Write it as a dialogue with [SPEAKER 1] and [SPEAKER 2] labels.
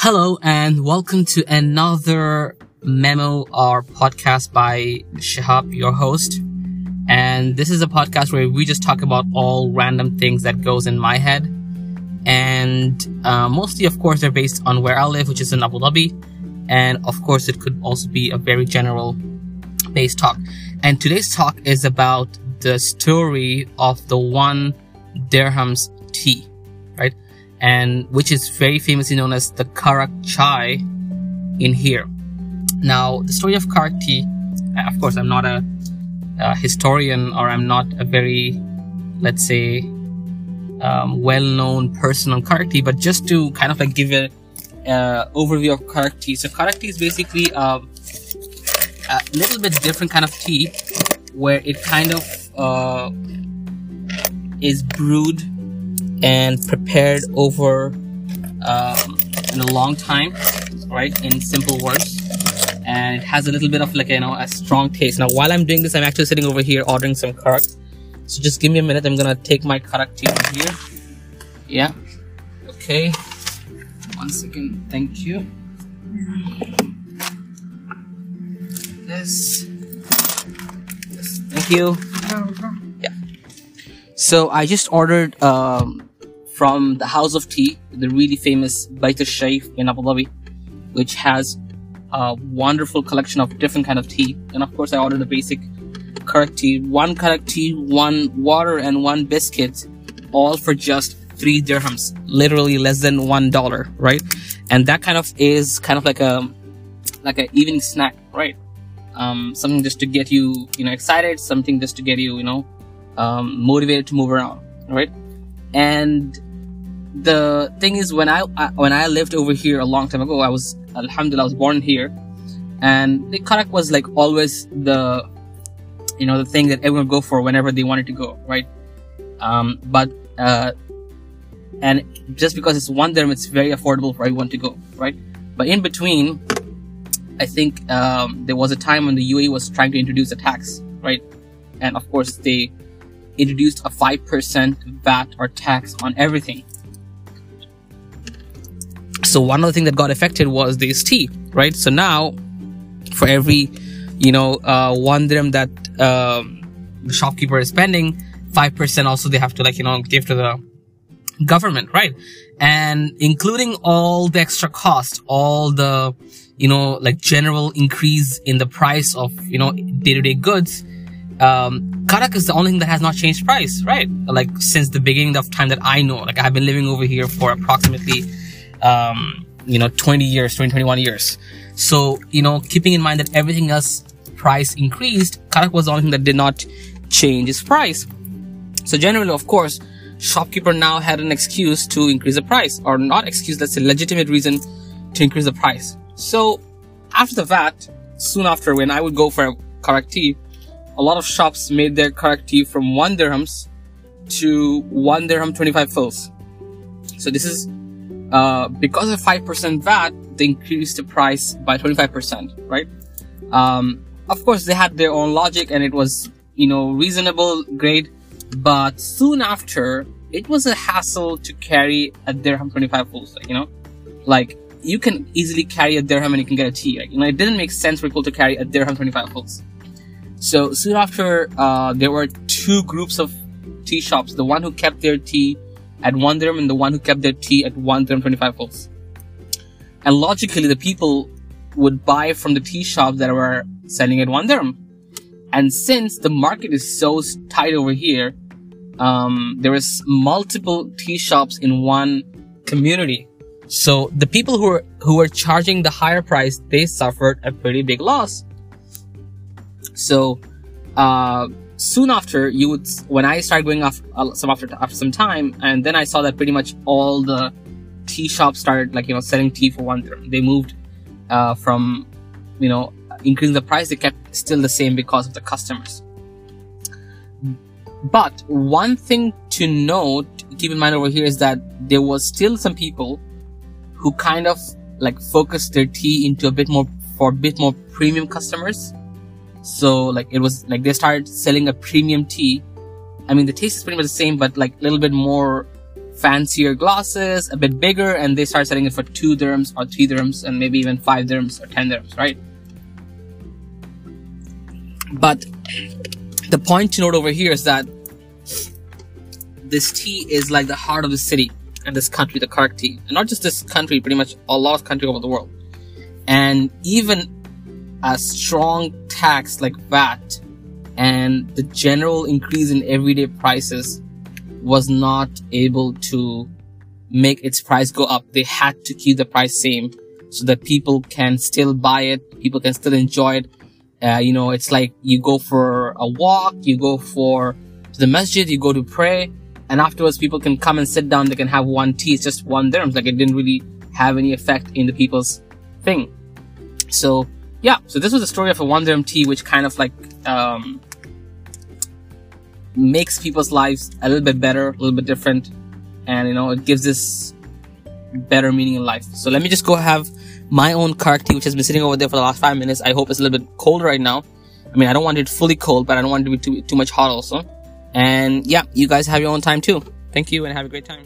[SPEAKER 1] Hello and welcome to another memo or podcast by Shahab, your host. And this is a podcast where we just talk about all random things that goes in my head. And uh, mostly, of course, they're based on where I live, which is in Abu Dhabi. And of course, it could also be a very general based talk. And today's talk is about the story of the one dirhams tea? And which is very famously known as the Karak chai in here. Now, the story of Karak tea, of course, I'm not a, a historian or I'm not a very, let's say, um, well-known person on Karak tea, but just to kind of like give a uh, overview of Karak tea. So Karak tea is basically uh, a little bit different kind of tea where it kind of uh, is brewed and prepared over um, in a long time, right? In simple words. And it has a little bit of like, you know, a strong taste. Now, while I'm doing this, I'm actually sitting over here ordering some karak. So just give me a minute. I'm to take my karak tea over here. Yeah. Okay. One second. Thank you. This. This. Thank you. Yeah. So I just ordered um, from the House of Tea, the really famous Bait al-Shaif in Abu Dhabi, which has a wonderful collection of different kind of tea. And of course, I ordered a basic karak tea, one karak tea, one water, and one biscuit, all for just three dirhams, literally less than one dollar, right? And that kind of is kind of like a like an evening snack, right? Um, something just to get you, you know, excited, something just to get you, you know, um, motivated to move around, right? And the thing is, when I, I, when I lived over here a long time ago, I was Alhamdulillah, I was born here, and the karak was like always the, you know, the thing that everyone would go for whenever they wanted to go, right? Um, but uh, and just because it's one dirham, it's very affordable for everyone to go, right? But in between, I think um, there was a time when the UAE was trying to introduce a tax, right? And of course, they introduced a 5% VAT or tax on everything. So one of the things that got affected was this tea, right? So now, for every, you know, uh, one dirham that um, the shopkeeper is spending, 5% also they have to like, you know, give to the government, right? And including all the extra cost, all the, you know, like general increase in the price of, you know, day to day goods, um, Karak is the only thing that has not changed price, right? Like since the beginning of time that I know, like I've been living over here for approximately, um, you know, 20 years, 20, 21 years. So, you know, keeping in mind that everything else price increased, Karak was the only thing that did not change its price. So generally, of course, shopkeeper now had an excuse to increase the price or not excuse, that's a legitimate reason to increase the price. So after the VAT, soon after when I would go for a karak tea, a lot of shops made their karak tea from 1 dirhams to 1 dirham 25 fils. So this is uh, because of 5% VAT, they increased the price by 25%, right? Um, of course, they had their own logic and it was, you know, reasonable, great. But soon after, it was a hassle to carry a dirham 25 fils, like, you know? Like, you can easily carry a dirham and you can get a tea. Like, you know, it didn't make sense for people to carry a dirham 25 fils. So soon after, uh, there were two groups of tea shops. The one who kept their tea at one dirham and the one who kept their tea at one dirham 25 fils. And logically, the people would buy from the tea shops that were selling at one dirham. And since the market is so tight over here, um, there is multiple tea shops in one community. So the people who were who were charging the higher price, they suffered a pretty big loss. So uh, soon after, you would when I started going off uh, some after after some time, and then I saw that pretty much all the tea shops started like you know selling tea for one dirham. They moved uh, from you know increasing the price. They kept still the same because of the customers. But one thing to note, keep in mind over here is that there was still some people who kind of like focused their tea into a bit more for a bit more premium customers. So like it was like they started selling a premium tea. I mean the taste is pretty much the same, but like a little bit more fancier glasses, a bit bigger, and they start selling it for two dirhams or three dirhams and maybe even five dirhams or ten dirhams, right? But the point to note over here is that this tea is like the heart of the city and this country, the Karak tea. And not just this country, pretty much a lot of countries over the world. And even a strong tax like VAT and the general increase in everyday prices was not able to make its price go up. They had to keep the price same so that people can still buy it, people can still enjoy it. Uh, you know, it's like you go for a walk, you go for the masjid, you go to pray, and afterwards people can come and sit down, they can have one tea, it's just one dirham. Like it didn't really have any effect in the people's thing. So, yeah, so this was the story of a one dirham tea, which kind of like, um, makes people's lives a little bit better, a little bit different, and you know, it gives this better meaning in life. So let me just go have my own Karak tea, which has been sitting over there for the last five minutes. I hope it's a little bit cold right now. I mean, I don't want it fully cold, but I don't want it to be too, too much hot also. And yeah, you guys have your own time too. Thank you and have a great time.